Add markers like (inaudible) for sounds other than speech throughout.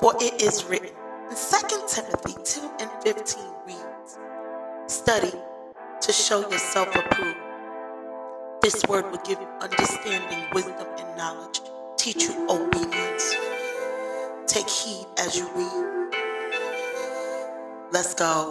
For it is written in 2 Timothy 2 and 15 reads, Study to show yourself approved. This word will give you understanding, wisdom, and knowledge, teach you obedience. Take heed as you read. Let's go.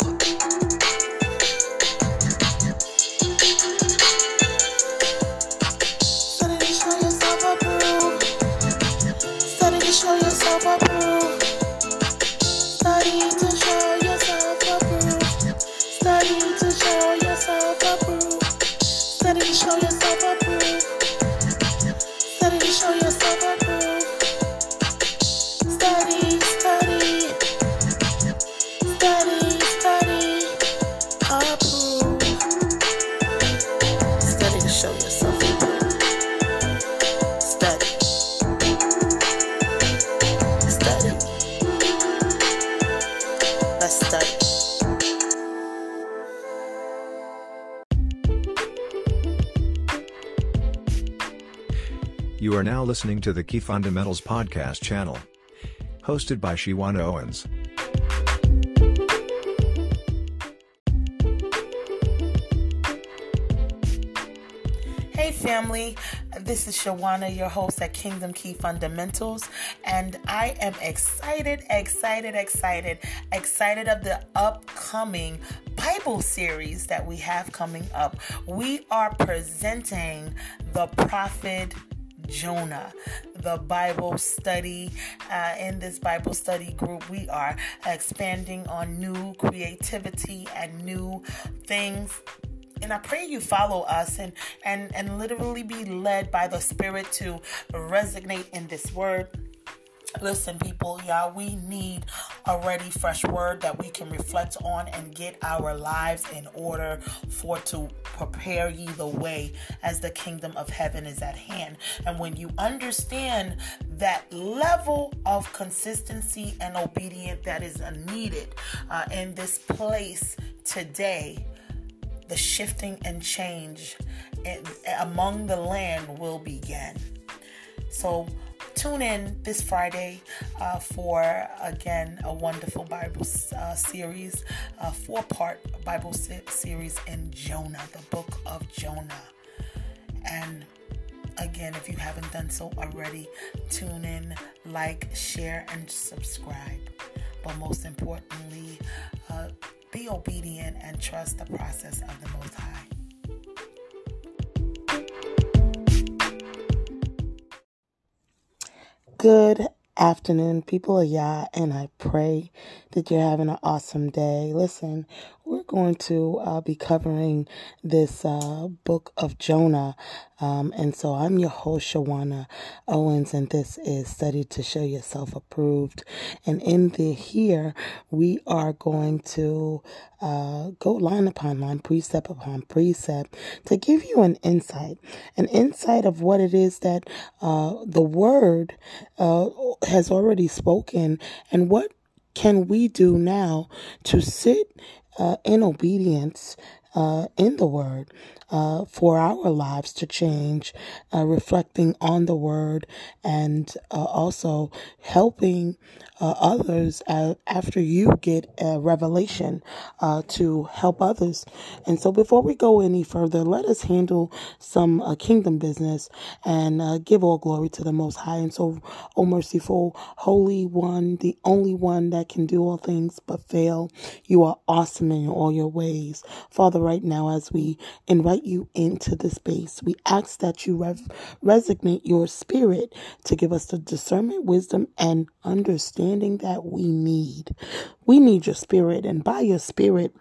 Listening to the Key Fundamentals Podcast channel. Hosted by Shewanna Owens. Hey, family. This is Shewanna, your host at Kingdom Key Fundamentals, and I am excited, excited, excited, excited of the upcoming Bible series that we have coming up. We are presenting the prophet Jonah, the Bible study. Uh, in this Bible study group, we are expanding on new creativity and new things and I pray you follow us and and and literally be led by the Spirit to resonate in this word. Listen, people, y'all, we need a ready, fresh word that we can reflect on and get our lives in order for to prepare ye the way as the kingdom of heaven is at hand. And when you understand that level of consistency and obedience that is needed uh, in this place today, the shifting and change among the land will begin. So tune in this Friday uh, for again a wonderful Bible uh, series, a four part Bible series in Jonah, the book of Jonah. And again, if you haven't done so already, tune in, like, share, and subscribe. But most importantly, uh, be obedient and trust the process of the Most High. Good afternoon, people of Yah, and I pray that you're having an awesome day. Listen, we're going to uh, be covering this uh, book of Jonah. Um, and so I'm your host, Shewanna Owens, and this is Study to Show Yourself Approved. And in the here, we are going to uh, go line upon line, precept upon precept, to give you an insight, an insight of what it is that uh, the Word uh, has already spoken, and what can we do now to sit uh, in obedience uh, in the Word uh, for our lives to change, uh, reflecting on the Word and uh, also helping uh, others after you get a revelation to help others. And so, before we go any further, let us handle some kingdom business and give all glory to the Most High. And so, O merciful, Holy One, the only one that can do all things but fail, you are awesome in all your ways. Father, right now, as we invite you into the space, we ask that you rev- resonate your spirit to give us the discernment, wisdom, and understanding that we need. We need your spirit, and by your spirit,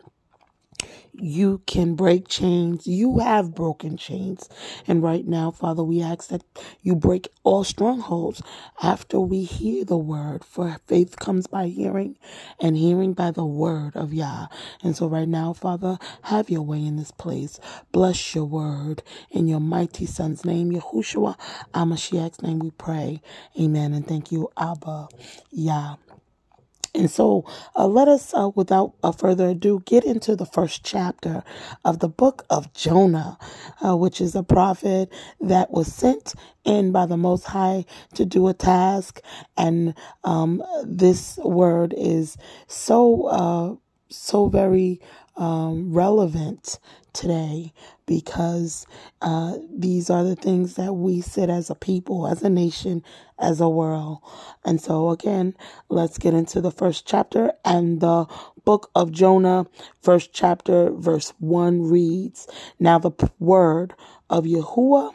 you can break chains. You have broken chains. And right now, Father, we ask that you break all strongholds after we hear the word. For faith comes by hearing, and hearing by the word of Yah. And so, right now, Father, have your way in this place. Bless your word. In your mighty Son's name, Yahushua, Amashiach's name, we pray. Amen. And thank you, Abba, Yah. And so, uh, let us, uh, without uh, further ado, get into the first chapter of the book of Jonah, uh, which is a prophet that was sent in by the Most High to do a task. And um, this word is so, uh, so very um, relevant today because uh, these are the things that we sit as a people, as a nation, as a world. And so, again, let's get into the first chapter. And the book of Jonah, first chapter, verse 1 reads Now the word of Yahuwah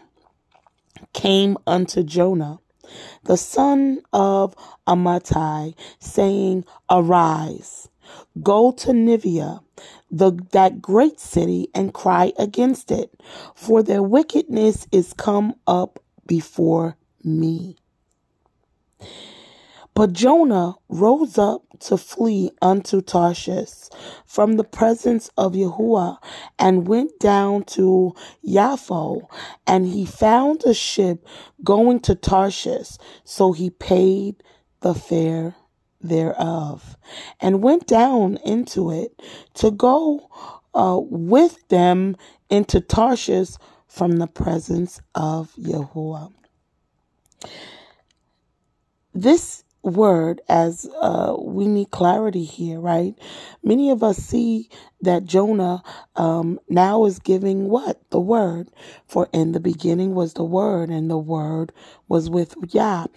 came unto Jonah, the son of Amittai, saying, Arise, go to Nineveh the that great city and cry against it, for their wickedness is come up before me. But Jonah rose up to flee unto Tarshish from the presence of Yahuwah and went down to Yaffo, and he found a ship going to Tarshish, so he paid the fare thereof, and went down into it to go uh, with them into Tarshish from the presence of Yahuwah. This word as uh, we need clarity here, right? Many of us see that Jonah um, now is giving what? The word. For in the beginning was the word, and the word was with Yah.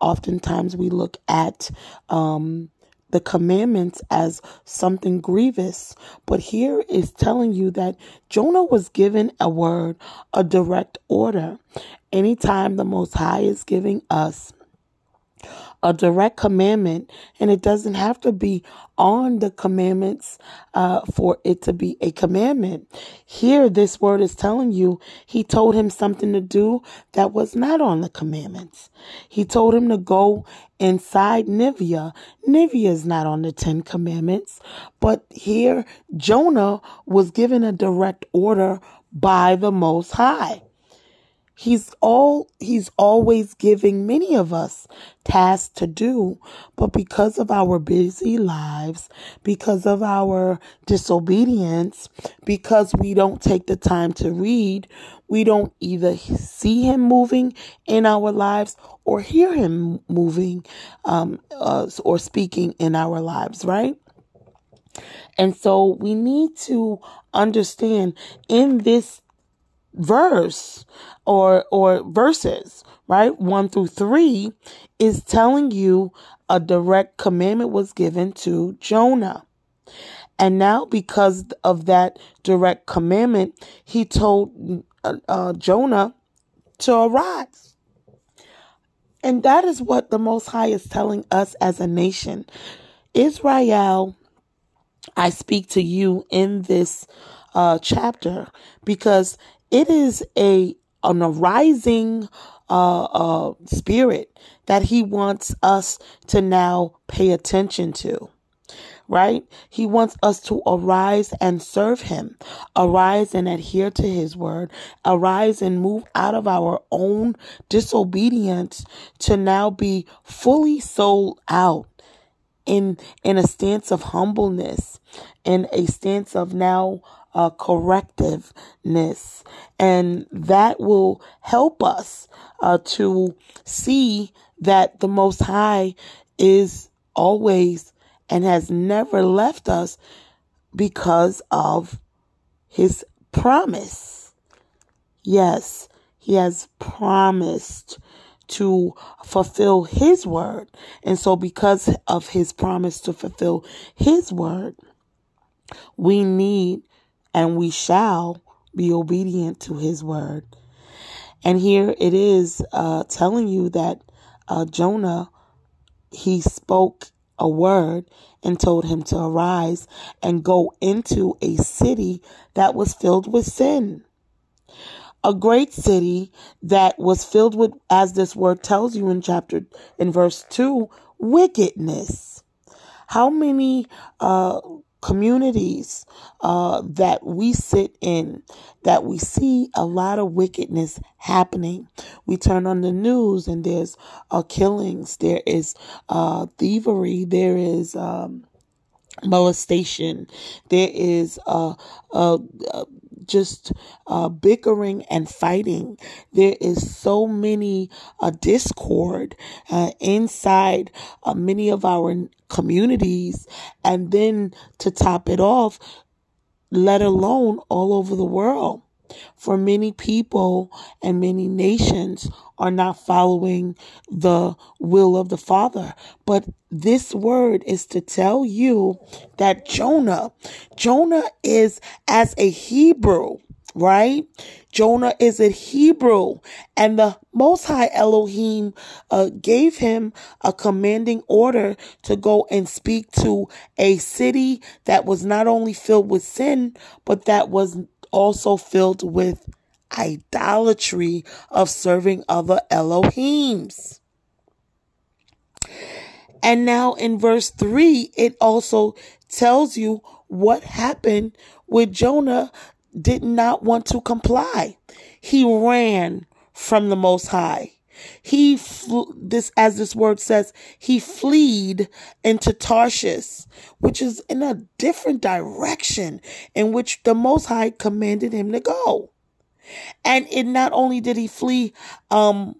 Oftentimes we look at um, the commandments as something grievous, but here is telling you that Jonah was given a word, a direct order. Anytime the Most High is giving us a direct commandment, and it doesn't have to be on the commandments uh, for it to be a commandment. Here, this word is telling you he told him something to do that was not on the commandments. He told him to go inside Nineveh. Nineveh is not on the Ten Commandments, but here Jonah was given a direct order by the Most High. He's all he's always giving many of us tasks to do, but because of our busy lives, because of our disobedience, because we don't take the time to read, we don't either see him moving in our lives or hear him moving um, uh, or speaking in our lives, right? And so we need to understand in this verse or or verses, right? 1 through 3 is telling you a direct commandment was given to Jonah. And now because of that direct commandment, he told uh, uh, Jonah to arise. And that is what the Most High is telling us as a nation. Israel, I speak to you in this uh, chapter because it is a an arising uh, uh, spirit that he wants us to now pay attention to. Right? He wants us to arise and serve him, arise and adhere to his word, arise and move out of our own disobedience to now be fully sold out in in a stance of humbleness, in a stance of now uh, correctiveness. And that will help us uh, to see that the Most High is always and has never left us because of his promise. Yes, he has promised to fulfill his word. And so, because of his promise to fulfill his word, we need and we shall be obedient to his word. And here it is uh, telling you that uh, Jonah, he spoke a word and told him to arise and go into a city that was filled with sin. A great city that was filled with, as this word tells you in chapter, in verse 2, wickedness. How many uh, communities uh, that we sit in that we see a lot of wickedness happening. We turn on the news and there's uh, killings, there is uh, thievery, there is um, molestation, there is uh, uh, uh just uh, bickering and fighting. There is so many uh, discord uh, inside uh, many of our communities. And then to top it off, let alone all over the world. For many people and many nations are not following the will of the Father. But this word is to tell you that Jonah, Jonah is as a Hebrew, right? Jonah is a Hebrew, and the Most High Elohim uh, gave him a commanding order to go and speak to a city that was not only filled with sin, but that was also filled with idolatry of serving other Elohims. And now in verse 3, it also tells you what happened with Jonah did not want to comply. He ran from the Most High. He flew, this as this word says, he fled into Tarshish, which is in a different direction in which the Most High commanded him to go. And it not only did he flee um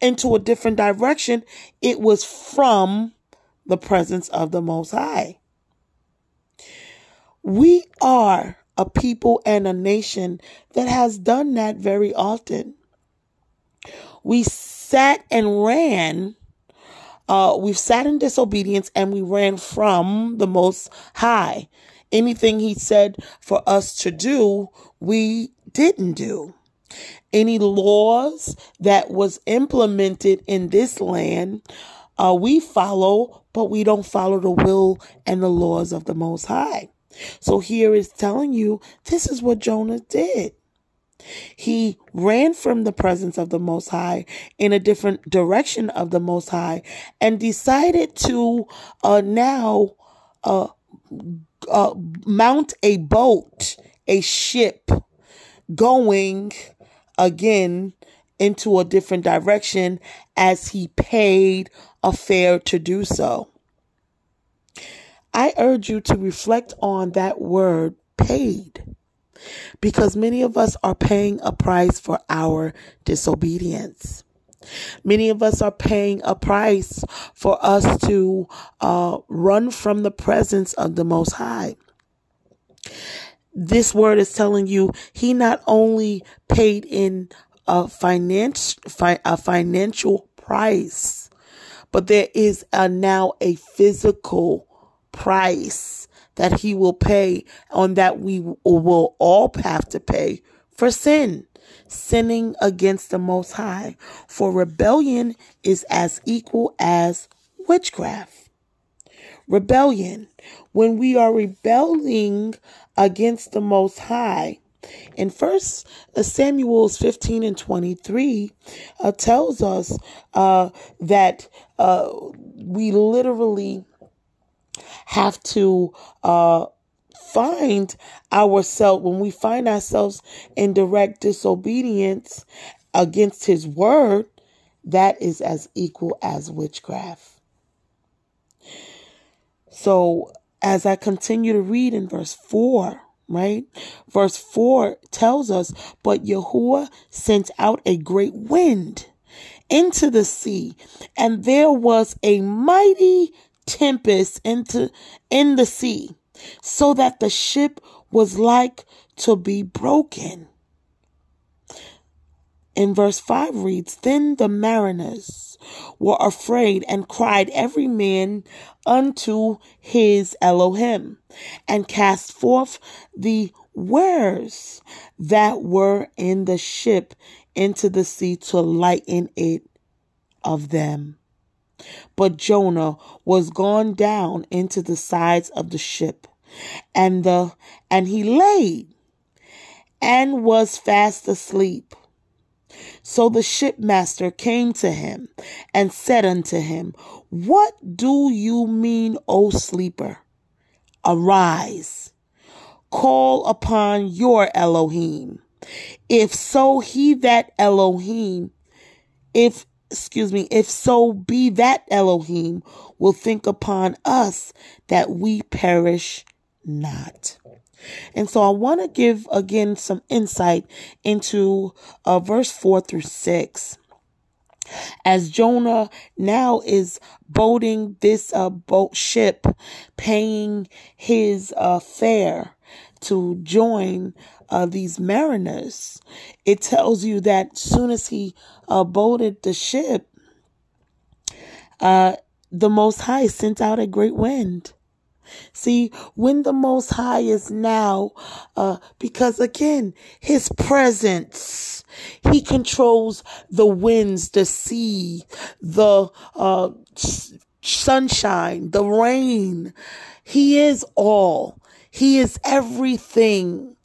into a different direction, it was from the presence of the Most High. We are a people and a nation that has done that very often. We sat and ran. Uh, we've sat in disobedience and we ran from the Most High. Anything He said for us to do, we didn't do. Any laws that was implemented in this land, uh, we follow, but we don't follow the will and the laws of the Most High. So here is telling you this is what Jonah did. He ran from the presence of the Most High in a different direction of the Most High and decided to uh, now uh, uh, mount a boat, a ship, going again into a different direction as he paid a fare to do so. I urge you to reflect on that word paid because many of us are paying a price for our disobedience. Many of us are paying a price for us to uh, run from the presence of the Most High. This word is telling you he not only paid in a, finance, fi- a financial price, but there is a, now a physical price that he will pay on that we will all have to pay for sin, sinning against the Most High. For rebellion is as equal as witchcraft. Rebellion, when we are rebelling against the Most High, in First Samuel's 15 and 23 uh, tells us uh, that uh, we literally have to uh, find ourselves, when we find ourselves in direct disobedience against his word, that is as equal as witchcraft. So, as I continue to read in verse 4, right? Verse 4 tells us, But Yahuwah sent out a great wind into the sea, and there was a mighty tempest into in the sea, so that the ship was like to be broken. In verse 5 reads, Then the mariners were afraid and cried every man unto his Elohim, and cast forth the wares that were in the ship into the sea to lighten it of them. But Jonah was gone down into the sides of the ship, and the and he lay and was fast asleep. So the shipmaster came to him and said unto him, What do you mean, O sleeper? Arise, call upon your Elohim. If so, he that Elohim, if, excuse me, if so be that Elohim will think upon us that we perish not. And so I want to give again some insight into uh, verse 4 through 6 as Jonah now is boating this uh, boat ship, paying his uh, fare to join uh, these mariners, it tells you that soon as he uh, boarded the ship, uh, the Most High sent out a great wind. See, when the Most High is now, uh, because again, His presence, He controls the winds, the sea, the uh, sunshine, the rain. He is all. He is everything.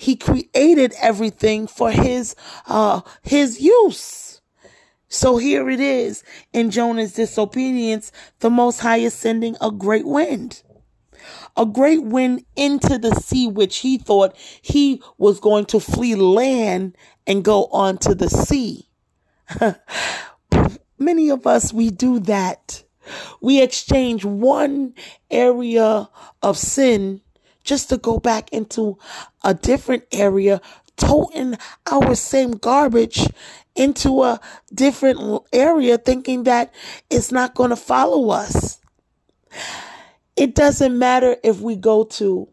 He created everything for His uh, His use. So here it is in Jonah's disobedience, the Most High is sending a great wind a great wind into the sea, which he thought he was going to flee land and go on to the sea. (laughs) Many of us, we do that. We exchange one area of sin just to go back into a different area, toting our same garbage into a different area, thinking that it's not going to follow us. It doesn't matter if we go to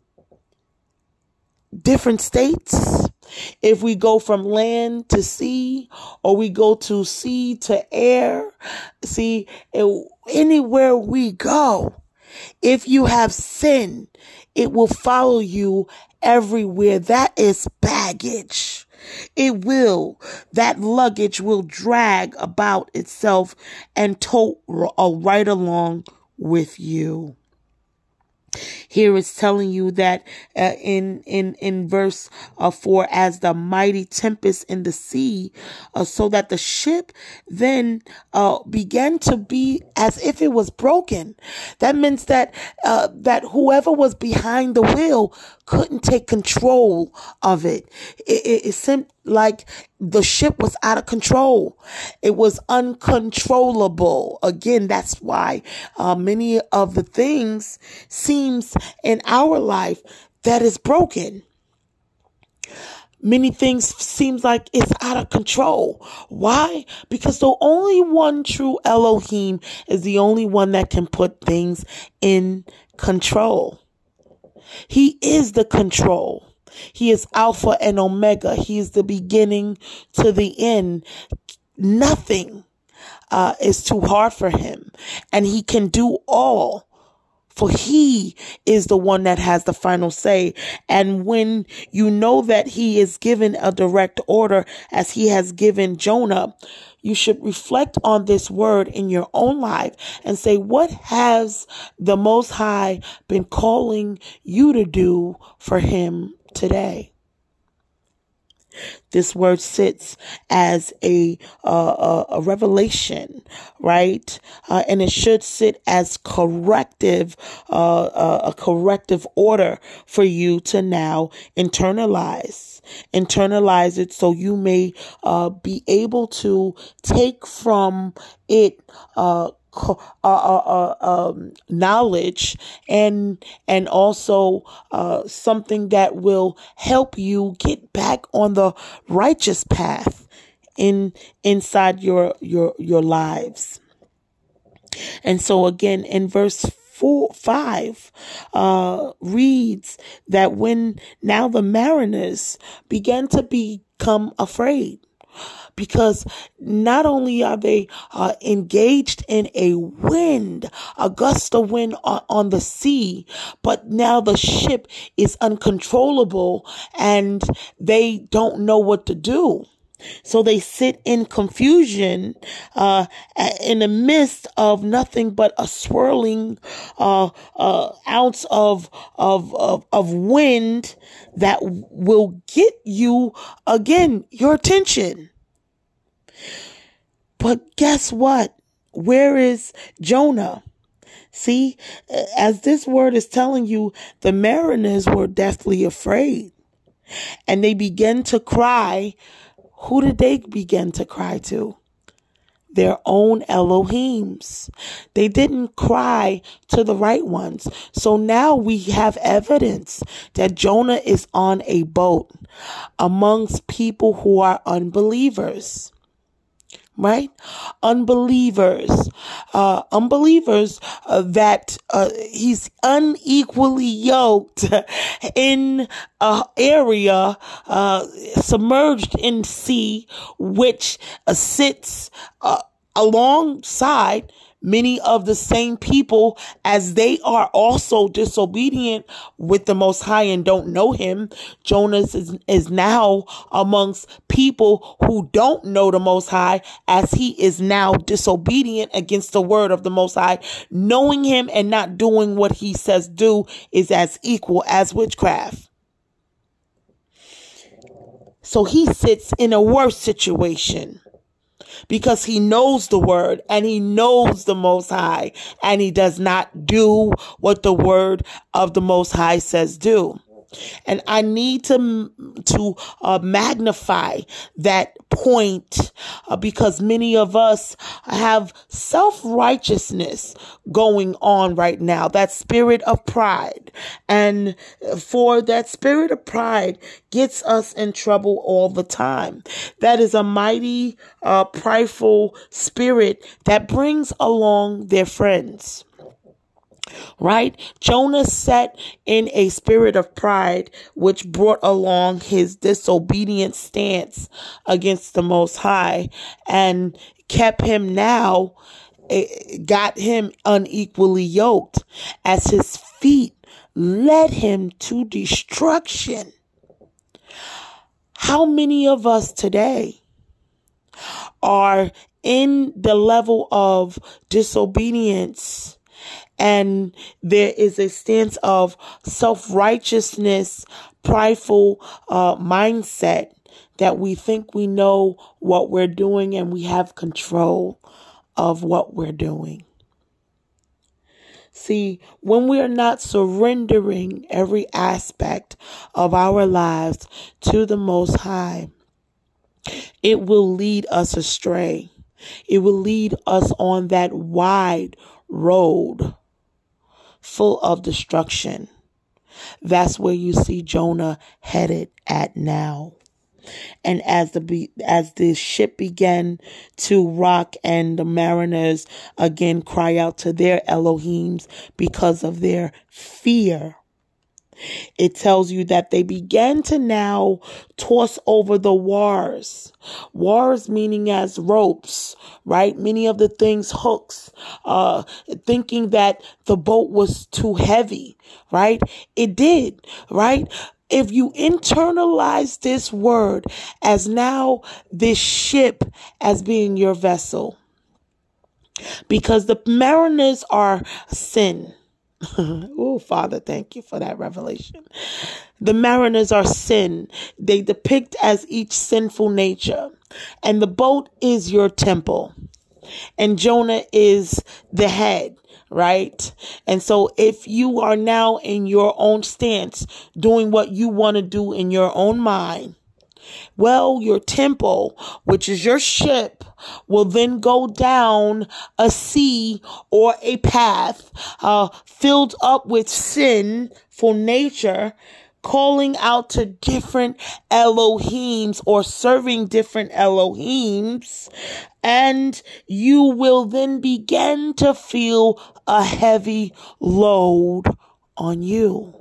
different states, if we go from land to sea, or we go to sea to air. See, anywhere we go, if you have sin, it will follow you everywhere. That is baggage. It will. That luggage will drag about itself and tote uh, right along with you. Here it's telling you that uh, in in in verse uh, four, as the mighty tempest in the sea, uh, so that the ship then uh, began to be as if it was broken. That means that uh, that whoever was behind the wheel couldn't take control of it. It, it, it seemed like the ship was out of control. It was uncontrollable. Again, that's why uh, many of the things seems in our life that is broken. Many things seems like it's out of control. Why? Because the only one true Elohim is the only one that can put things in control. He is the control. He is Alpha and Omega. He is the beginning to the end. Nothing uh, is too hard for him, and he can do all. For he is the one that has the final say. And when you know that he is given a direct order as he has given Jonah, you should reflect on this word in your own life and say, what has the Most High been calling you to do for him today. This word sits as a uh, a, revelation, right? Uh, and it should sit as corrective, uh, uh, a corrective order for you to now internalize, internalize it, so you may uh, be able to take from it uh, uh, uh, um, knowledge and and also uh, something that will help you get back on the righteous path in inside your your your lives. And so again in verse four, five uh, reads that when now the mariners began to become afraid because not only are they uh, engaged in a wind, a gust of wind on, on the sea, but now the ship is uncontrollable and they don't know what to do. So they sit in confusion, uh, in the midst of nothing but a swirling, uh, uh, ounce of, of, of, of wind that will get you again, your attention. But guess what? Where is Jonah? See, as this word is telling you, the mariners were deathly afraid and they began to cry. Who did they begin to cry to? Their own Elohims. They didn't cry to the right ones. So now we have evidence that Jonah is on a boat amongst people who are unbelievers right? Unbelievers, uh, unbelievers uh, that uh, he's unequally yoked (laughs) in an area uh, submerged in sea, which uh, sits uh, alongside many of the same people as they are also disobedient with the most high and don't know him. Jonas is, is now amongst people who don't know the most high as he is now disobedient against the word of the most high. Knowing him and not doing what he says do is as equal as witchcraft. So he sits in a worse situation because he knows the word and he knows the most high and he does not do what the word of the most high says do. And I need to, to uh, magnify that point uh, because many of us have self righteousness going on right now, that spirit of pride. And for that spirit of pride gets us in trouble all the time. That is a mighty, uh, prideful spirit that brings along their friends right? Jonah sat in a spirit of pride, which brought along his disobedient stance against the Most High and kept him now, eh, got him unequally yoked as his feet led him to destruction. How many of us today are in the level of disobedience and there is a stance of self righteousness, prideful uh, mindset that we think we know what we're doing and we have control of what we're doing. See, when we are not surrendering every aspect of our lives to the Most High, it will lead us astray. It will lead us on that wide road full of destruction. That's where you see Jonah headed at now. And as the as the ship began to rock and the mariners again cry out to their Elohims because of their fear, it tells you that they began to now toss over the wars. Wars meaning as ropes, right? Many of the things hooks, uh, thinking that the boat was too heavy, right? It did, right? If you internalize this word as now this ship as being your vessel, because the mariners are sin (laughs) oh, Father, thank you for that revelation. The mariners are sin. They depict as each sinful nature. And the boat is your temple. And Jonah is the head, right? And so if you are now in your own stance, doing what you want to do in your own mind, well, your temple, which is your ship, will then go down a sea or a path uh, filled up with sin for nature calling out to different Elohims or serving different Elohims. And you will then begin to feel a heavy load on you.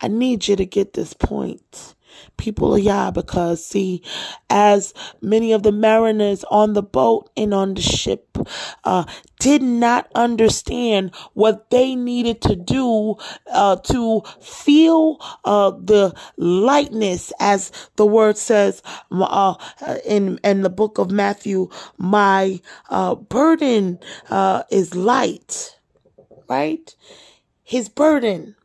I need you to get this point people of Yah because see, as many of the mariners on the boat and on the ship uh, did not understand what they needed to do uh, to feel uh, the lightness, as the word says uh, in in the book of Matthew, my uh, burden uh, is light, right? His burden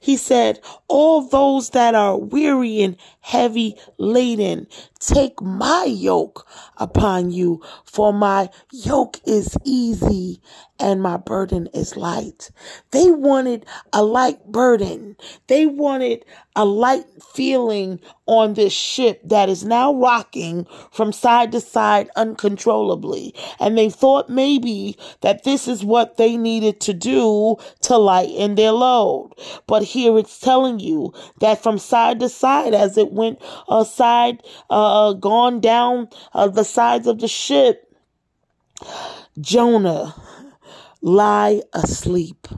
He said, All those that are weary and heavy laden, take my yoke upon you, for my yoke is easy and my burden is light. They wanted a light burden. They wanted a light feeling on this ship that is now rocking from side to side uncontrollably. And they thought maybe that this is what they needed to do to lighten their load. But here it's telling you that from side to side, as it went aside, uh, gone down uh, the sides of the ship, Jonah lie asleep.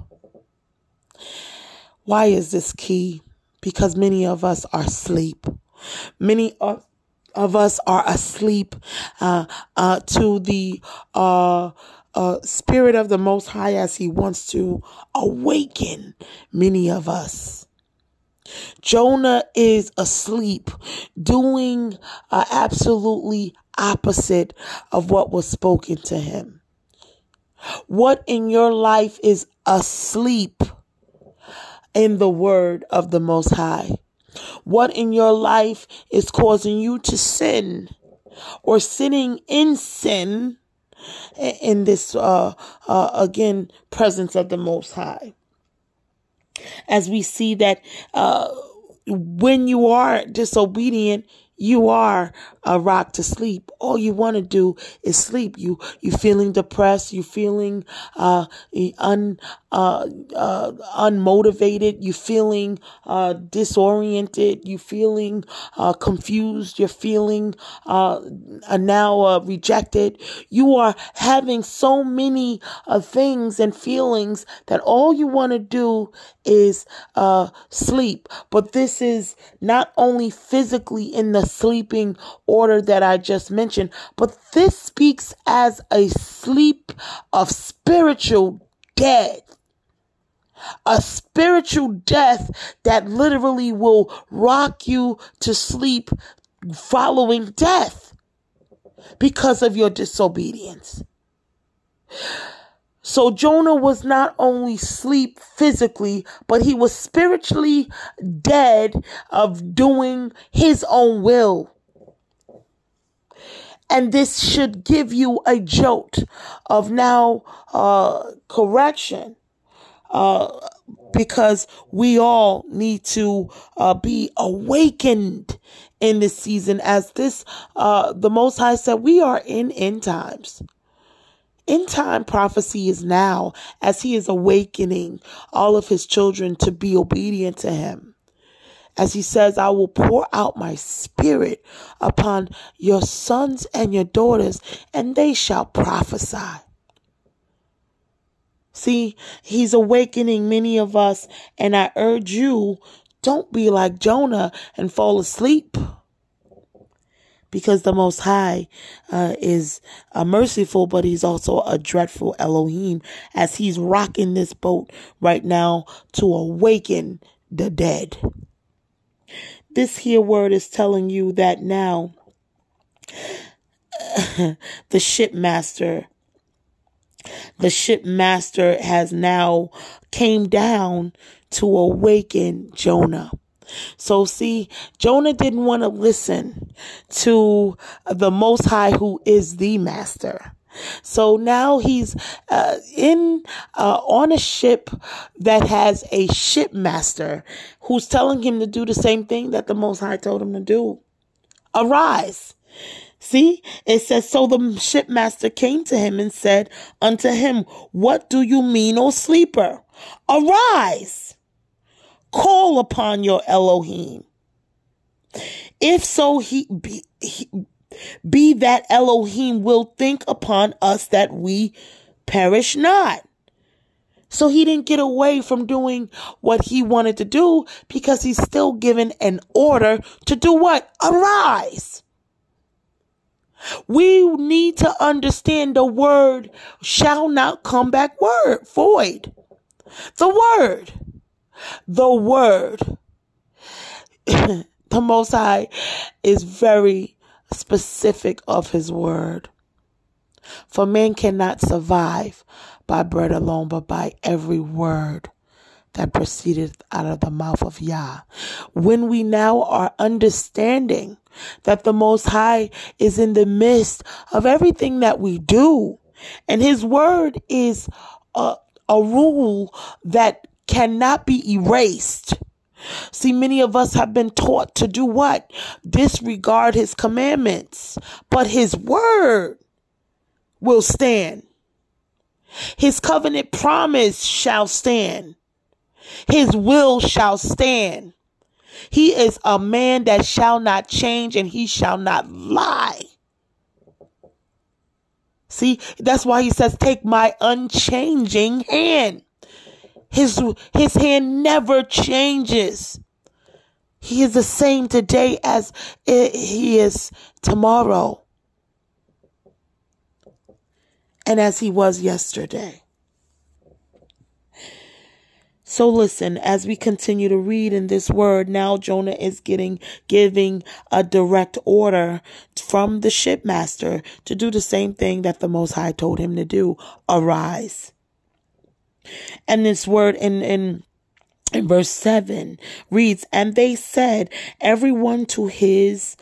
Why is this key? Because many of us are asleep. Many of, of us are asleep uh, uh, to the uh, uh, Spirit of the Most High as He wants to awaken many of us. Jonah is asleep, doing uh, absolutely opposite of what was spoken to him. What in your life is asleep in the word of the Most High? What in your life is causing you to sin or sitting in sin in this, uh, uh, again, presence of the Most High? As we see that, uh, when you are disobedient, you are a rock to sleep. All you want to do is sleep. You you feeling depressed. You feeling uh un uh, uh unmotivated. You feeling uh disoriented. You feeling uh confused. You're feeling uh now uh, rejected. You are having so many uh, things and feelings that all you want to do is uh sleep. But this is not only physically in the sleeping order that I just mentioned, but this speaks as a sleep of spiritual death. A spiritual death that literally will rock you to sleep following death because of your disobedience. So Jonah was not only sleep physically, but he was spiritually dead of doing his own will. And this should give you a jolt of now uh, correction. Uh, because we all need to uh, be awakened in this season as this uh, the most high said we are in end times End time prophecy is now as he is awakening all of his children to be obedient to him. As he says, I will pour out my spirit upon your sons and your daughters, and they shall prophesy. See, he's awakening many of us, and I urge you, don't be like Jonah and fall asleep because the Most High uh, is uh, merciful, but He's also a dreadful Elohim as He's rocking this boat right now to awaken the dead. This here word is telling you that now (laughs) the shipmaster the shipmaster has now came down to awaken Jonah. So see, Jonah didn't want to listen to the Most High who is the master. So now he's uh, in uh, on a ship that has a shipmaster who's telling him to do the same thing that the Most High told him to do. Arise. See, it says, So the shipmaster came to him and said unto him, What do you mean, O sleeper? Arise Call upon your Elohim. If so, he be, he, be that Elohim will think upon us that we perish not. So he didn't get away from doing what he wanted to do because he's still given an order to do what? Arise. We need to understand the word shall not come back word void. The word the word. (clears throat) the Most High is very specific of his word. For man cannot survive by bread alone, but by every word that proceeded out of the mouth of Yah. When we now are understanding that the Most High is in the midst of everything that we do, and His word is a, a rule that cannot be erased. See, many of us have been taught to do what? Disregard his commandments. But his word will stand. His covenant promise shall stand. His will shall stand. He is a man that shall not change and he shall not lie. See, that's why he says, Take my unchanging hand. His, his hand never changes. He is the same today as he is tomorrow and as he was yesterday. So listen, as we continue to read in this word, now Jonah is getting, giving a direct order from the shipmaster to do the same thing that the Most High told him to do. Arise. And this word in, in, in verse seven reads, and they said, everyone to his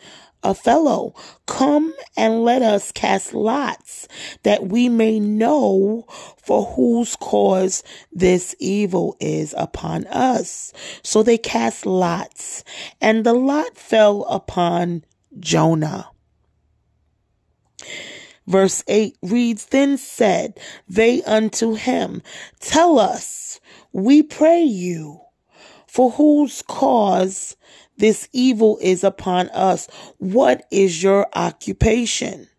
a fellow. Come and let us cast lots that we may know for whose cause this evil is upon us. So they cast lots and the lot fell upon Jonah. Verse 8 reads, Then said they unto him, Tell us, we pray you, for whose cause this evil is upon us. What is your occupation?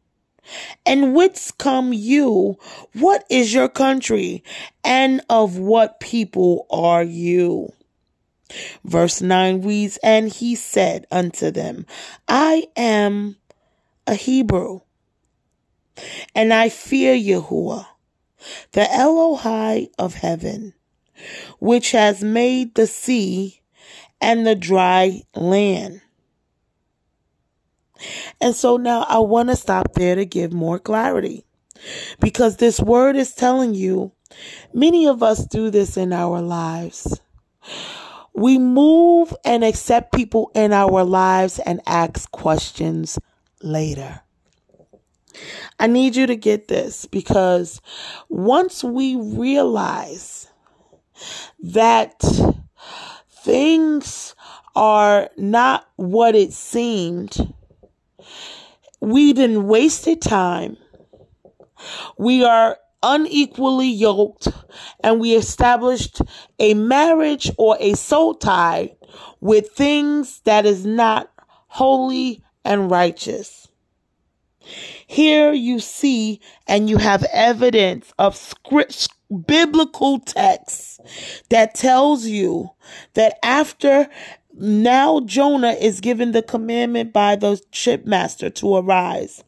And whence come you? What is your country? And of what people are you? Verse 9 reads, And he said unto them, I am a Hebrew, and I fear Yahuwah, the Elohai of heaven, which has made the sea and the dry land. And so now I want to stop there to give more clarity because this word is telling you many of us do this in our lives. We move and accept people in our lives and ask questions later. I need you to get this because once we realize that things are not what it seemed. We didn't wasted time. We are unequally yoked and we established a marriage or a soul tie with things that is not holy and righteous. Here you see and you have evidence of script, biblical text that tells you that after now Jonah is given the commandment by the shipmaster to arise.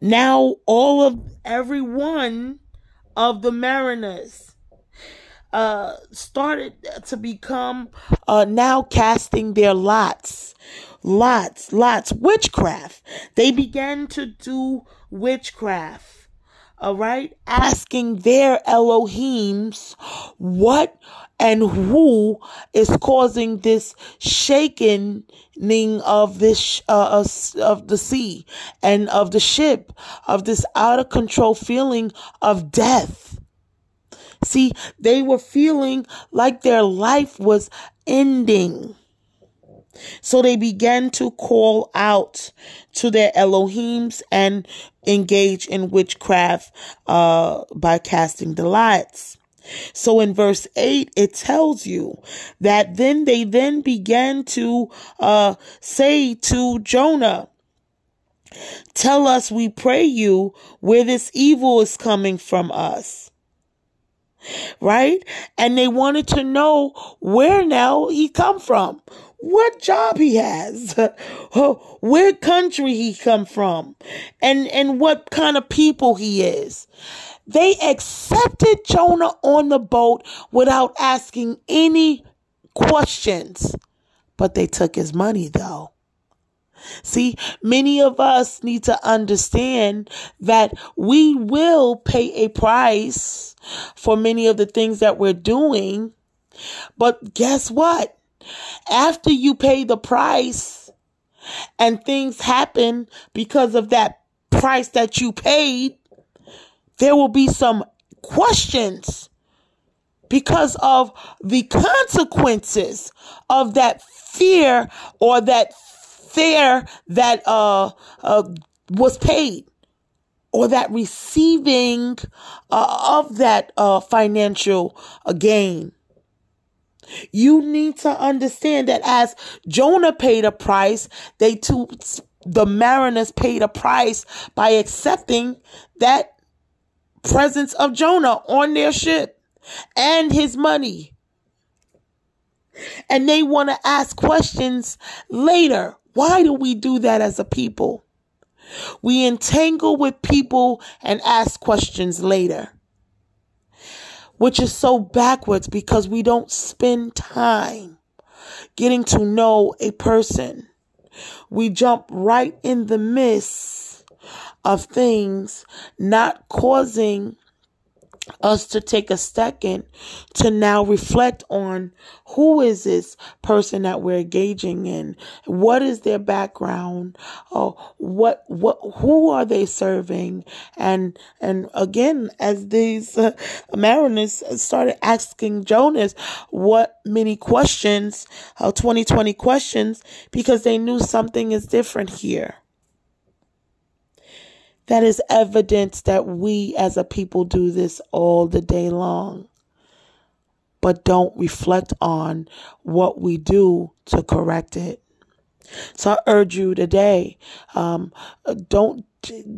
Now all of every one of the mariners uh started to become uh now casting their lots lots lots witchcraft they began to do witchcraft all right, asking their Elohims what and who is causing this shaking of this uh, of the sea and of the ship of this out of control feeling of death. See, they were feeling like their life was ending. So they began to call out to their Elohims and engage in witchcraft uh, by casting the. So in verse 8, it tells you that then they then began to uh, say to Jonah, Tell us, we pray you, where this evil is coming from us. Right? And they wanted to know where now he come from what job he has, (laughs) uh, where country he come from, and, and what kind of people he is. They accepted Jonah on the boat without asking any questions, but they took his money though. See, many of us need to understand that we will pay a price for many of the things that we're doing. But guess what? After you pay the price and things happen because of that price that you paid, there will be some questions because of the consequences of that fear or that fare that uh, uh, was paid or that receiving uh, of that uh, financial gain. You need to understand that as Jonah paid a price, they too, the mariners paid a price by accepting that presence of Jonah on their ship and his money. And they want to ask questions later. Why do we do that as a people? We entangle with people and ask questions later, which is so backwards because we don't spend time getting to know a person. We jump right in the midst of things, not causing us to take a second to now reflect on who is this person that we're engaging in? What is their background? Or what what who are they serving? And and again as these uh, mariners started asking jonas what many questions uh, 2020 questions because they knew something is different here that is evidence that we as a people do this all the day long, but don't reflect on what we do to correct it. So I urge you today, um, don't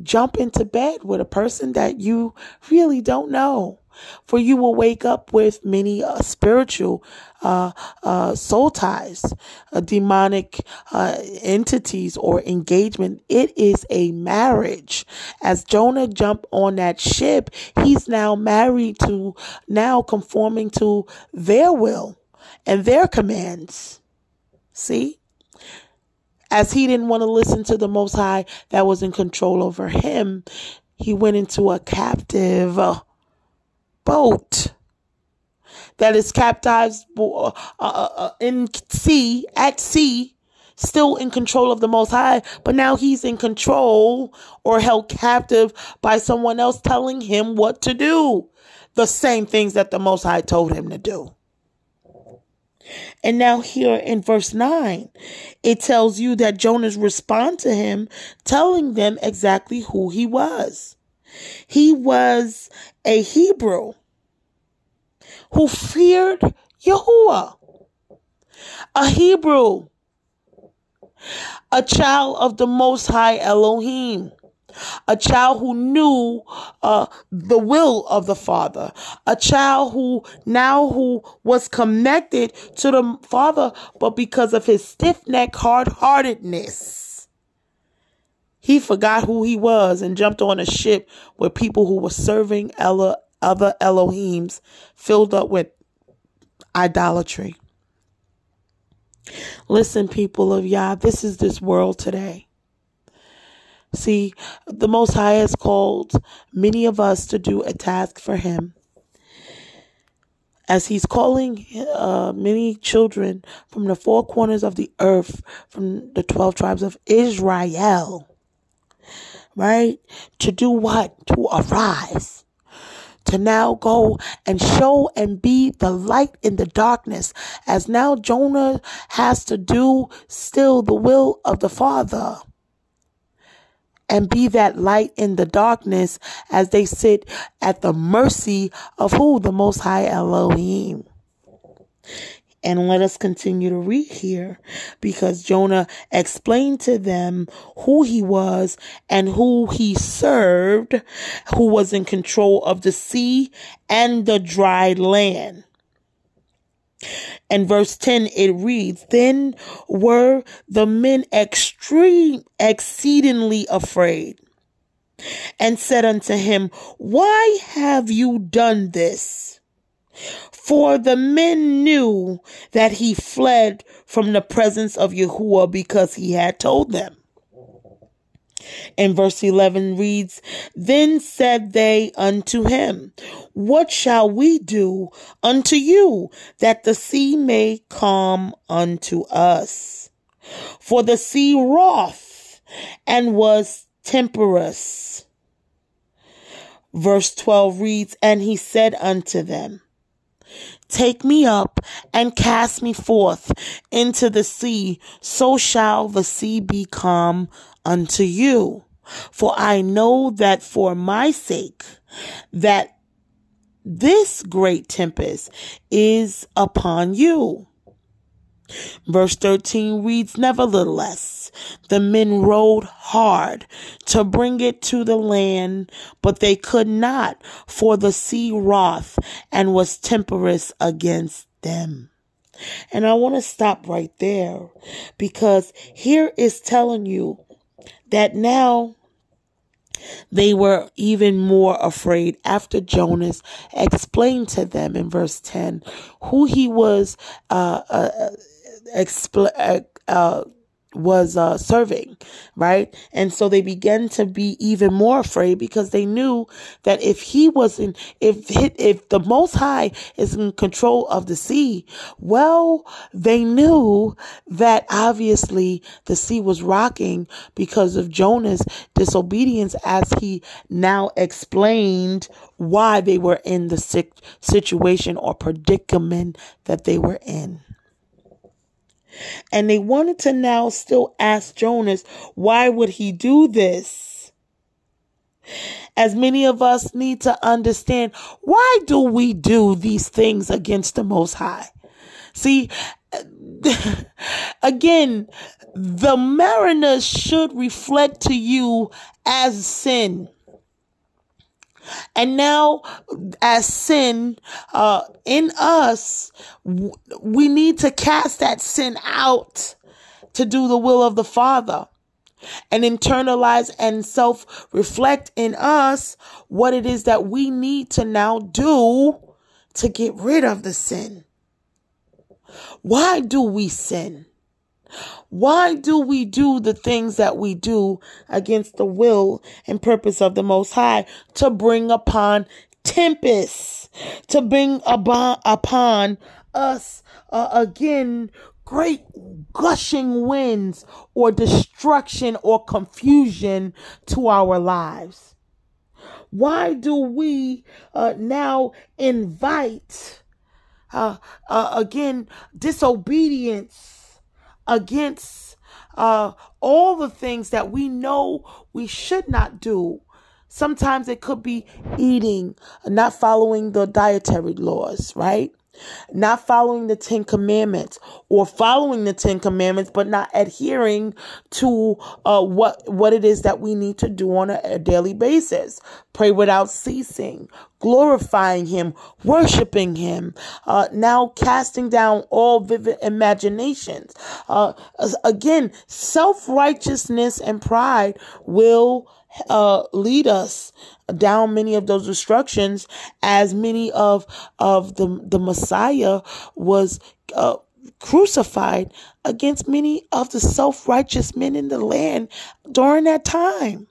jump into bed with a person that you really don't know. For you will wake up with many uh, spiritual uh, uh, soul ties, uh, demonic uh, entities or engagement. It is a marriage. As Jonah jumped on that ship, he's now married to, now conforming to their will and their commands. See? As he didn't want to listen to the Most High that was in control over him, he went into a captive uh, boat that is captive uh, uh, uh, in sea, at sea, still in control of the Most High, but now he's in control or held captive by someone else telling him what to do. The same things that the Most High told him to do. And now, here in verse 9, it tells you that Jonah's respond to him, telling them exactly who he was. He was a Hebrew who feared Yahuwah, a Hebrew, a child of the Most High Elohim, a child who knew uh, the will of the Father, a child who now who was connected to the Father, but because of his stiff neck, hard heartedness he forgot who he was and jumped on a ship with people who were serving Ella, other Elohims filled up with idolatry. Listen, people of Yah, this is this world today. See, the Most High has called many of us to do a task for Him. As He's calling uh, many children from the four corners of the earth, from the 12 tribes of Israel right? To do what? To arise. To now go and show and be the light in the darkness, as now Jonah has to do still the will of the Father and be that light in the darkness as they sit at the mercy of who? The Most High Elohim. And let us continue to read here because Jonah explained to them who he was and who he served, who was in control of the sea and the dry land. And verse 10 it reads, Then were the men extreme, exceedingly afraid, and said unto him, Why have you done this? For the men knew that he fled from the presence of Yahuwah because he had told them. And verse 11 reads, Then said they unto him, What shall we do unto you that the sea may calm unto us? For the sea wroth and was temperous. Verse 12 reads, And he said unto them, Take me up and cast me forth into the sea, so shall the sea be calm unto you. For I know that for my sake, that this great tempest is upon you. Verse 13 reads, Nevertheless, the men rowed hard to bring it to the land, but they could not, for the sea wroth and was temperous against them. And I want to stop right there because here is telling you that now they were even more afraid after Jonas explained to them in verse 10 who he was uh, uh, expl- uh, uh was uh, serving, right? And so they began to be even more afraid because they knew that if he wasn't, if if the Most High is in control of the sea, well, they knew that obviously the sea was rocking because of Jonah's disobedience, as he now explained why they were in the situation or predicament that they were in. And they wanted to now still ask Jonas, why would he do this? As many of us need to understand, why do we do these things against the Most High? See, (laughs) again, the mariners should reflect to you as sin. And now, as sin uh, in us, we need to cast that sin out to do the will of the Father and internalize and self reflect in us what it is that we need to now do to get rid of the sin. Why do we sin? Why do we do the things that we do against the will and purpose of the Most High to bring upon tempests, to bring upon, upon us uh, again great gushing winds or destruction or confusion to our lives? Why do we uh, now invite uh, uh, again disobedience? Against uh, all the things that we know we should not do. Sometimes it could be eating, not following the dietary laws, right? Not following the Ten Commandments or following the Ten Commandments, but not adhering to uh, what what it is that we need to do on a, a daily basis. Pray without ceasing, glorifying Him, worshiping Him. Uh, now casting down all vivid imaginations. Uh, again, self righteousness and pride will uh, lead us down many of those destructions as many of of the the Messiah was uh, crucified against many of the self-righteous men in the land during that time.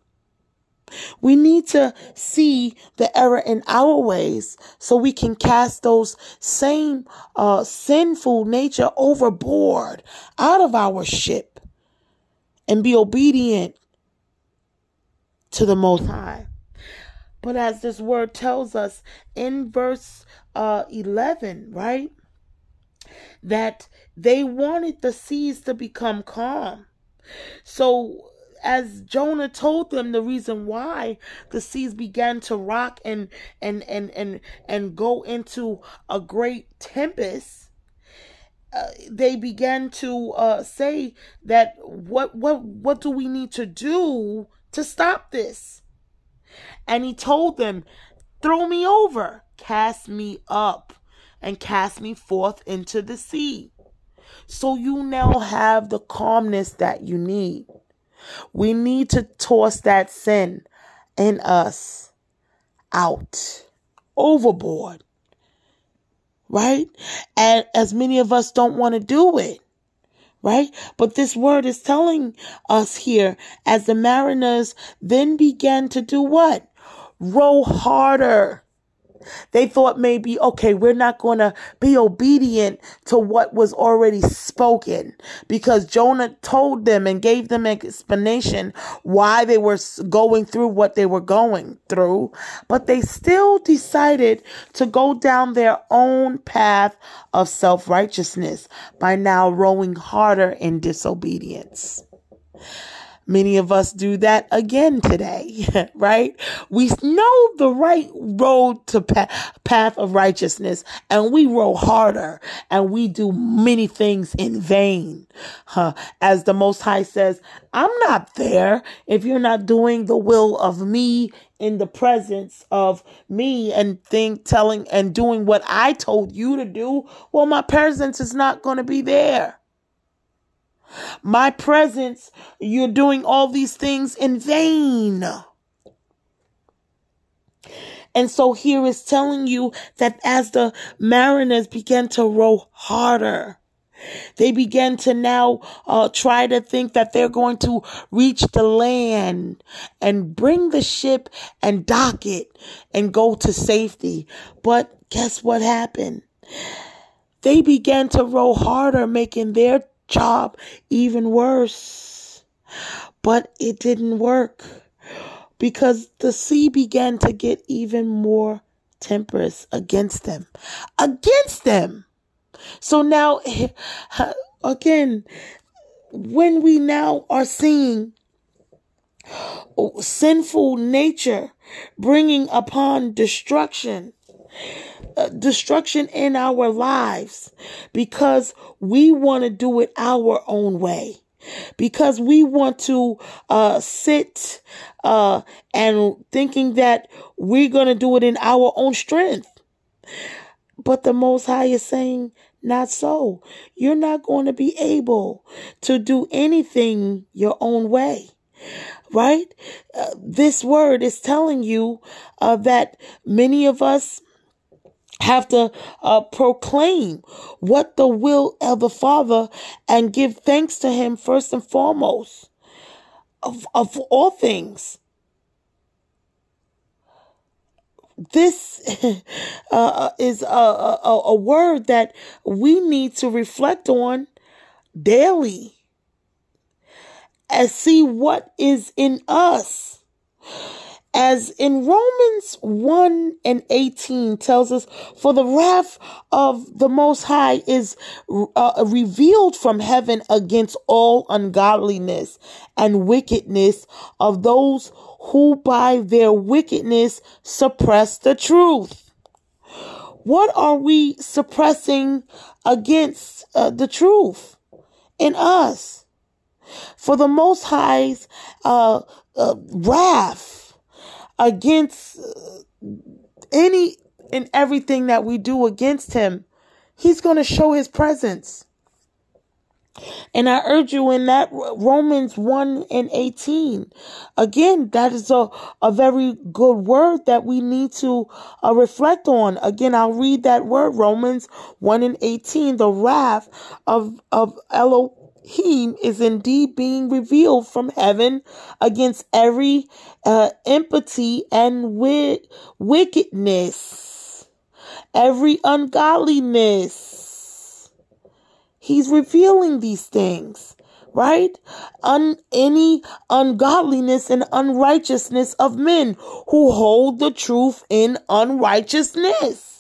We need to see the error in our ways so we can cast those same uh, sinful nature overboard out of our ship and be obedient to the Most High. But as this word tells us in verse uh, 11, right? That they wanted the seas to become calm. So as Jonah told them the reason why the seas began to rock and and and and and go into a great tempest uh, they began to uh, say that what what what do we need to do to stop this. And he told them, Throw me over, cast me up, and cast me forth into the sea. So you now have the calmness that you need. We need to toss that sin in us out, overboard, right? And as many of us don't want to do it, right? But this word is telling us here as the mariners then began to do what? Row harder they thought maybe, okay, we're not going to be obedient to what was already spoken because Jonah told them and gave them an explanation why they were going through what they were going through. But they still decided to go down their own path of self righteousness by now rowing harder in disobedience. Many of us do that again today, (laughs) right? We know the right road to path of righteousness and we roll harder and we do many things in vain. Huh? As the Most High says, I'm not there if you're not doing the will of me in the presence of me and think telling and doing what I told you to do. Well, my presence is not going to be there. My presence, you're doing all these things in vain. And so here is telling you that as the mariners began to row harder, they began to now uh, try to think that they're going to reach the land and bring the ship and dock it and go to safety. But guess what happened? They began to row harder, making their job even worse. But it didn't work because the sea began to get even more temperate against them. Against them. So now, (laughs) again, when we now are seeing sinful nature bringing upon destruction, destruction in our lives because we want to do it our own way because we want to uh, sit uh, and thinking that we're going to do it in our own strength. But the Most High is saying, not so. You're not going to be able to do anything your own way. Right? Uh, this word is telling you uh, that many of us have to uh, proclaim what the will of the Father and give thanks to Him first and foremost of, of all things. This (laughs) uh, is a, a, a word that we need to reflect on daily and see what is in us as in Romans 1 and 18 tells us, for the wrath of the Most High is uh, revealed from heaven against all ungodliness and wickedness of those who by their wickedness suppress the truth. What are we suppressing against uh, the truth in us? For the Most High's uh, uh wrath against uh, any and everything that we do against him, he's going to show his presence. And I urge you in that Romans 1 and 18. Again, that is a, a very good word that we need to uh, reflect on. Again, I'll read that word, Romans 1 and 18. The wrath of, of Elohim he is indeed being revealed from heaven against every uh, empathy and wi- wickedness, every ungodliness. He's revealing these things, right? Un- any ungodliness and unrighteousness of men who hold the truth in unrighteousness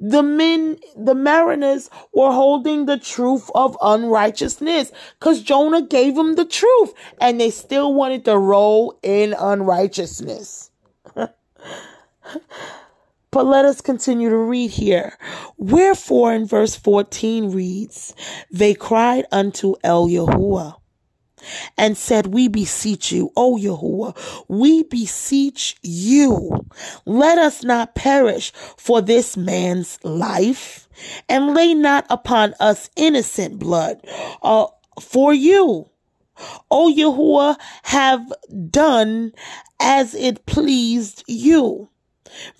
the men, the mariners were holding the truth of unrighteousness because Jonah gave them the truth and they still wanted to roll in unrighteousness. (laughs) but let us continue to read here. Wherefore in verse 14 reads, they cried unto El Yahuwah and said, We beseech you, O Yahuwah, we beseech you, let us not perish for this man's life, and lay not upon us innocent blood. Uh, for you, O Yahuwah, have done as it pleased you.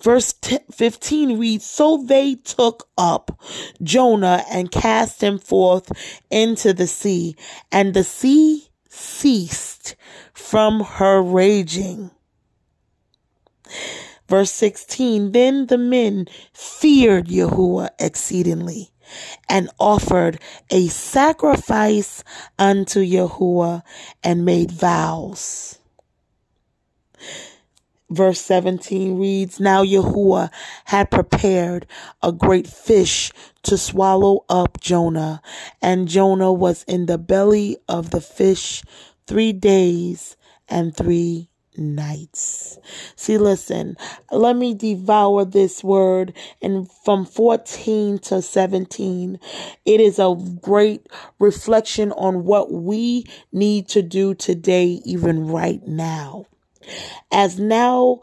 Verse 15 reads, So they took up Jonah and cast him forth into the sea, and the sea ceased from her raging. Verse 16, Then the men feared Yahuwah exceedingly and offered a sacrifice unto Yahuwah and made vows. Verse 17 reads, Now Yahuwah had prepared a great fish to swallow up Jonah, and Jonah was in the belly of the fish three days and three nights. See, listen, let me devour this word and from 14 to 17. It is a great reflection on what we need to do today, even right now. As now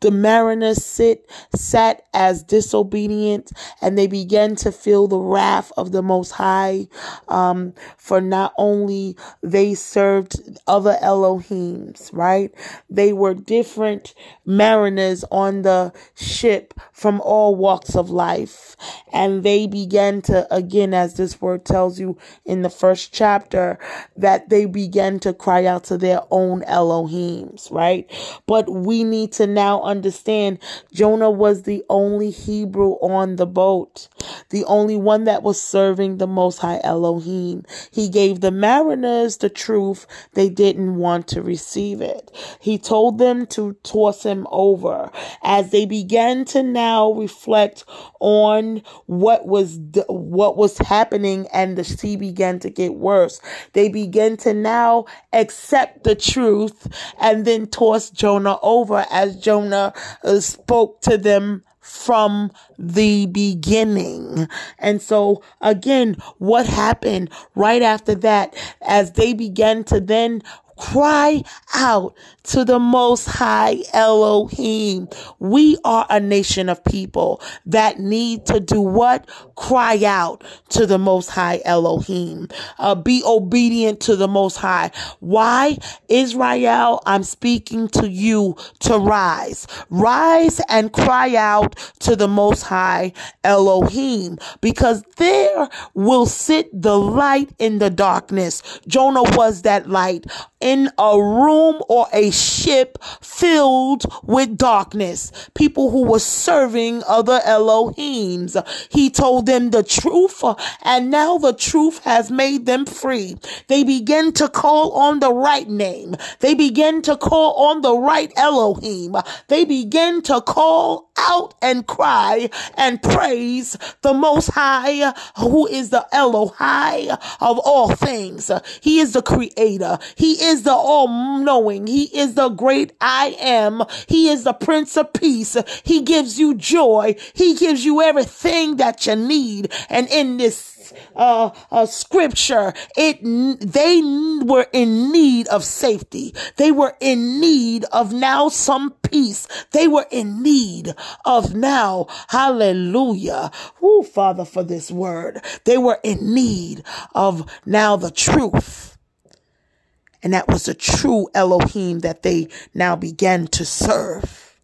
the mariners sit, sat as disobedient and they began to feel the wrath of the Most High. Um, for not only they served other Elohims, right? They were different mariners on the ship from all walks of life. And they began to, again, as this word tells you in the first chapter, that they began to cry out to their own Elohims, right? But we need to now understand Jonah was the only Hebrew on the boat, the only one that was serving the Most High Elohim. He gave the mariners the truth. They didn't want to receive it. He told them to toss him over as they began to now reflect on what was what was happening and the sea began to get worse. They began to now accept the truth and then toss Jonah over as Jonah uh, spoke to them from the beginning. And so again, what happened right after that as they began to then cry out to the most high Elohim. We are a nation of people that need to do what? Cry out to the most high Elohim. Uh, be obedient to the most high. Why? Israel, I'm speaking to you to rise. Rise and cry out to the most high Elohim because there will sit the light in the darkness. Jonah was that light in a room or a ship filled with darkness. People who were serving other Elohims. He told them the truth and now the truth has made them free. They begin to call on the right name. They begin to call on the right Elohim. They begin to call out and cry and praise the most high who is the Elohai of all things. He is the creator. He is the all knowing. He is the great I am. He is the Prince of Peace. He gives you joy. He gives you everything that you need. And in this uh, uh, scripture, it they were in need of safety. They were in need of now some peace. They were in need of now, hallelujah. Who, Father, for this word. They were in need of now the truth. And that was the true Elohim that they now began to serve.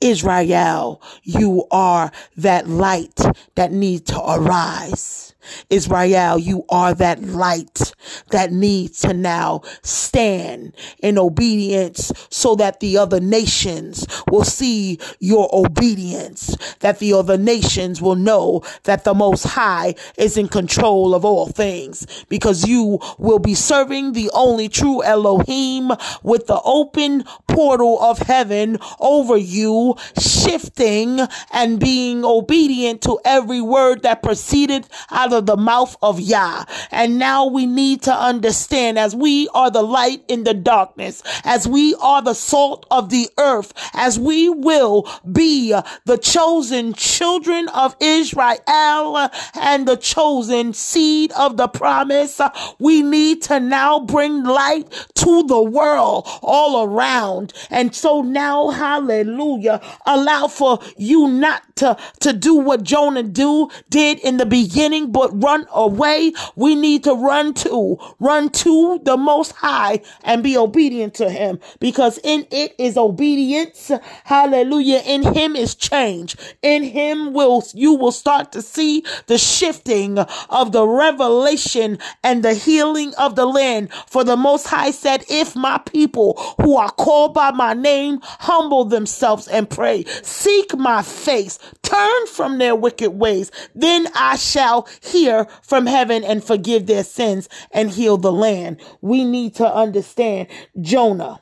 Israel, you are that light that needs to arise. Israel, you are that light that needs to now stand in obedience so that the other nations will see your obedience, that the other nations will know that the Most High is in control of all things because you will be serving the only true Elohim with the open portal of heaven over you, shifting and being obedient to every word that proceeded out the mouth of Yah. And now we need to understand as we are the light in the darkness, as we are the salt of the earth, as we will be the chosen children of Israel and the chosen seed of the promise, we need to now bring light to the world all around. And so now, hallelujah, allow for you not to, to do what Jonah do did in the beginning, but run away. We need to run to, run to the most high and be obedient to him because in it is obedience. Hallelujah. In him is change. In him will, you will start to see the shifting of the revelation and the healing of the land. For the most high said, if my people who are called by my name humble themselves and pray, seek my face, turn from their wicked ways, then I shall hear from heaven and forgive their sins and heal the land. We need to understand Jonah.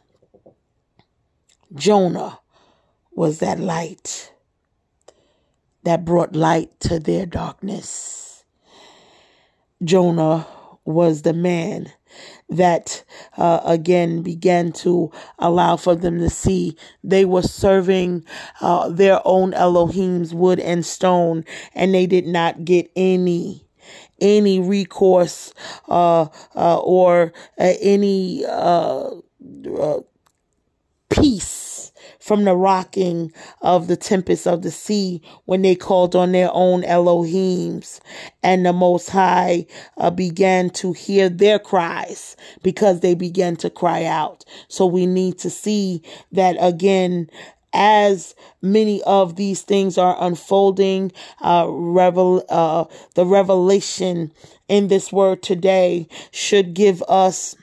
Jonah was that light that brought light to their darkness. Jonah was the man that uh, again began to allow for them to see. They were serving uh, their own Elohim's wood and stone, and they did not get any any recourse uh, uh or uh, any uh, peace from the rocking of the tempest of the sea when they called on their own Elohims. And the Most High uh, began to hear their cries because they began to cry out. So we need to see that again as many of these things are unfolding, uh, revel, uh, the revelation in this word today should give us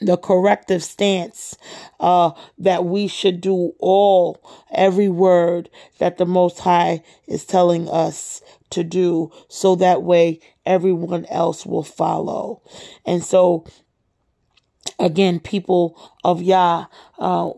the corrective stance uh, that we should do all every word that the most high is telling us to do so that way everyone else will follow. And so again people of yah uh,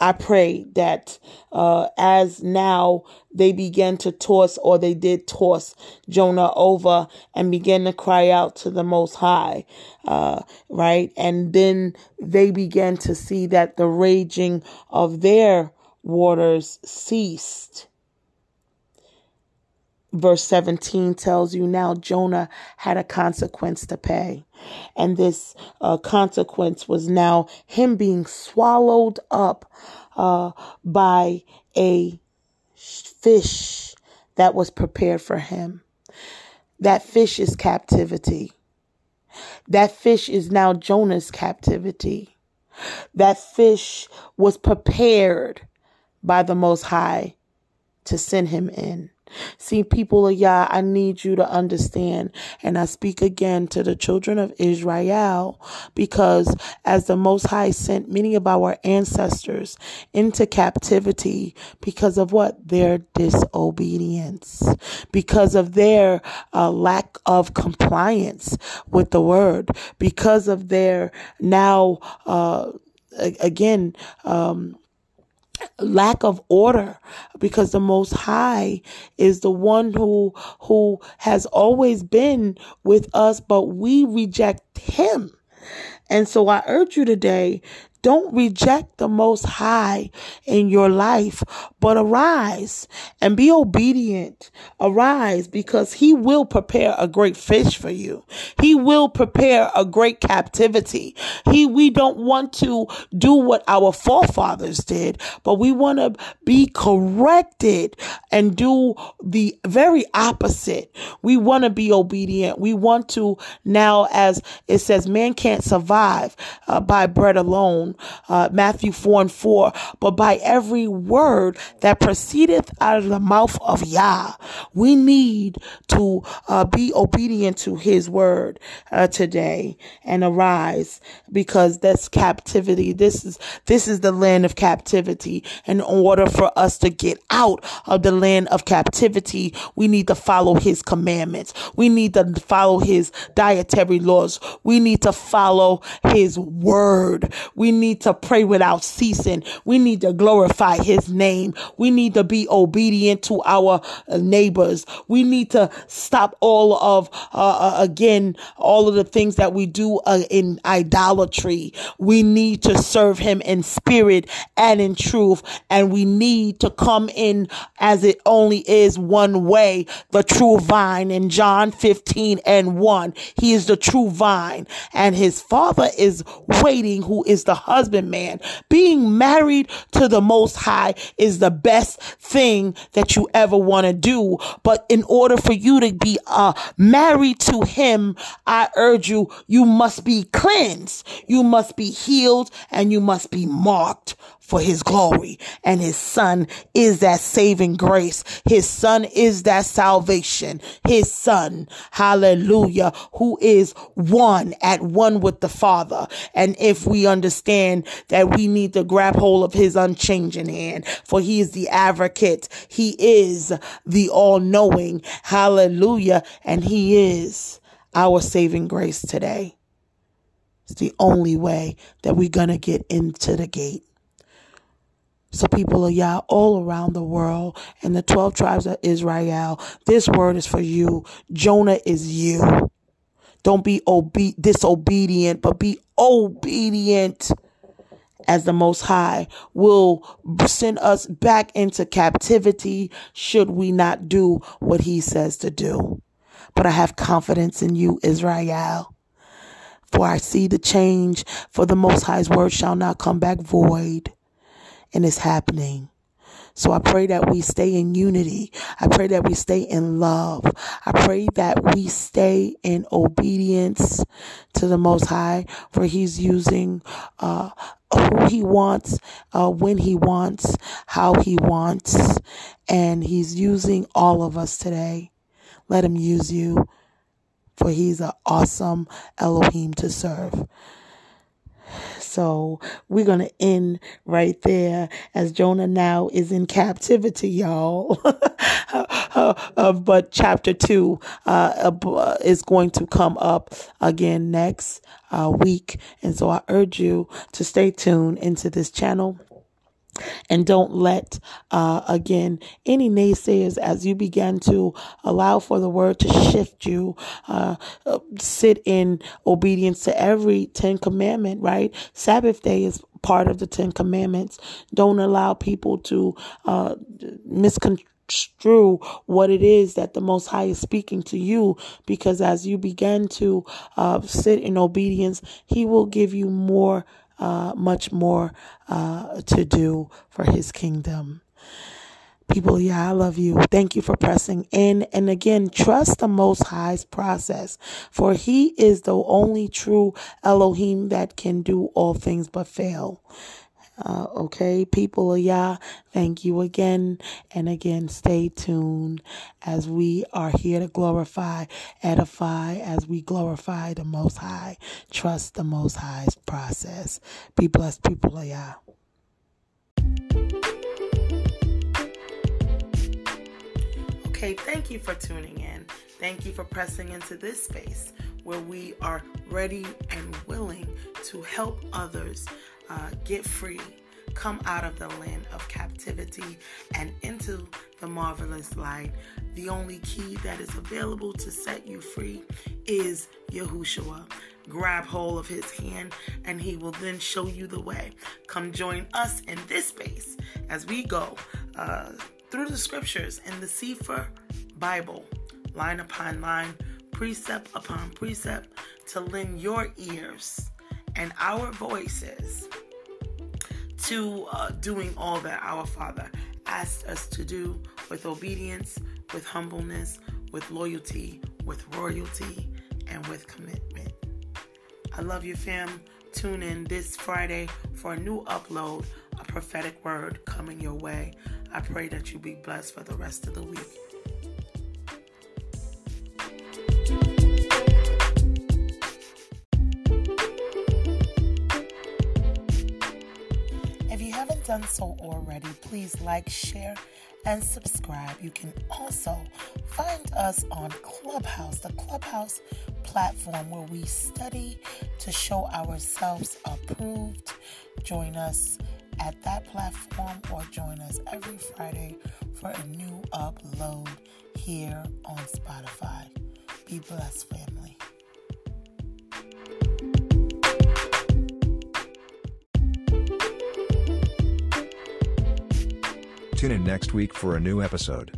I pray that uh, as now they began to toss, or they did toss Jonah over and began to cry out to the Most High, uh, right? And then they began to see that the raging of their waters ceased verse 17 tells you now Jonah had a consequence to pay. And this uh, consequence was now him being swallowed up uh, by a fish that was prepared for him. That fish is captivity. That fish is now Jonah's captivity. That fish was prepared by the Most High to send him in. See, people of Yah, I need you to understand. And I speak again to the children of Israel because as the Most High sent many of our ancestors into captivity because of what? Their disobedience, because of their uh, lack of compliance with the word, because of their now, uh, again, um, lack of order because the most high is the one who who has always been with us but we reject him. And so I urge you today don't reject the most high in your life, but arise and be obedient. Arise because he will prepare a great fish for you. He will prepare a great captivity. He, we don't want to do what our forefathers did, but we want to be corrected and do the very opposite. We want to be obedient. We want to now, as it says, man can't survive uh, by bread alone uh, Matthew 4 and 4, but by every word that proceedeth out of the mouth of Yah. We need to uh, be obedient to his word uh, today and arise because that's captivity. This is, this is the land of captivity. In order for us to get out of the land of captivity, we need to follow his commandments. We need to follow his dietary laws. We need to follow his word. We need to pray without ceasing. We need to glorify his name. We need to be obedient to our uh, neighbors. We need to stop all of, uh, uh, again, all of the things that we do uh, in idolatry. We need to serve him in spirit and in truth. And we need to come in as it only is one way, the true vine in John 15 and 1. He is the true vine and his father is waiting, who is the husbandman. Being married to the Most High is the best thing that you ever want to do. But in order for you to be uh, married to Him, I urge you, you must be cleansed, you must be healed, and you must be marked for his glory. And his son is that saving grace. His son is that salvation. His son, hallelujah, who is one at one with the father. And if we understand that we need to grab hold of his unchanging hand, for he is the advocate. He is the all knowing. Hallelujah. And he is our saving grace today. It's the only way that we're going to get into the gate. So people of Yah all around the world and the 12 tribes of Israel, this word is for you. Jonah is you. Don't be obe- disobedient, but be obedient as the Most High will send us back into captivity should we not do what He says to do. But I have confidence in you, Israel. For I see the change, for the Most High's word shall not come back void and it's happening. So I pray that we stay in unity. I pray that we stay in love. I pray that we stay in obedience to the Most High, for He's using uh, who He wants, uh, when He wants, how He wants, and He's using all of us today. Let Him use you, for He's an awesome Elohim to serve. So we're going to end right there as Jonah now is in captivity, y'all. (laughs) uh, but chapter two uh, uh, is going to come up again next uh, week. And so I urge you to stay tuned into this channel and don't let, uh, again, any naysayers as you begin to allow for the word to shift you, uh, sit in obedience to every 10 commandment, right? Sabbath day is part of the 10 commandments. Don't allow people to, uh, misconstrue what it is that the Most High is speaking to you, because as you begin to uh, sit in obedience, He will give you more uh, much more uh, to do for his kingdom. People, yeah, I love you. Thank you for pressing in. And again, trust the Most High's process, for He is the only true Elohim that can do all things but fail. Uh, okay, people of Yah, thank you again and again. Stay tuned as we are here to glorify, edify, as we glorify the Most High. Trust the Most High's process. Be blessed, people of Yah. Okay, thank you for tuning in. Thank you for pressing into this space where we are ready and willing to help others uh, get free, come out of the land of captivity and into the marvelous light. The only key that is available to set you free is Yahushua. Grab hold of his hand and he will then show you the way. Come join us in this space as we go uh, through the scriptures in the Cepher Bible, line upon line, precept upon precept, to lend your ears and our voices to uh, doing all that our Father asked us to do with obedience, with humbleness, with loyalty, with royalty, and with commitment. I love you, fam. Tune in this Friday for a new upload, a prophetic word coming your way. I pray that you be blessed for the rest of the week. Done so already, please like, share, and subscribe. You can also find us on Clubhouse, the Clubhouse platform where we study to show ourselves approved. Join us at that platform or join us every Friday for a new upload here on Spotify. Be blessed, family. Tune in next week for a new episode.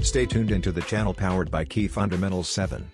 Stay tuned into the channel powered by Key Fundamentals 7.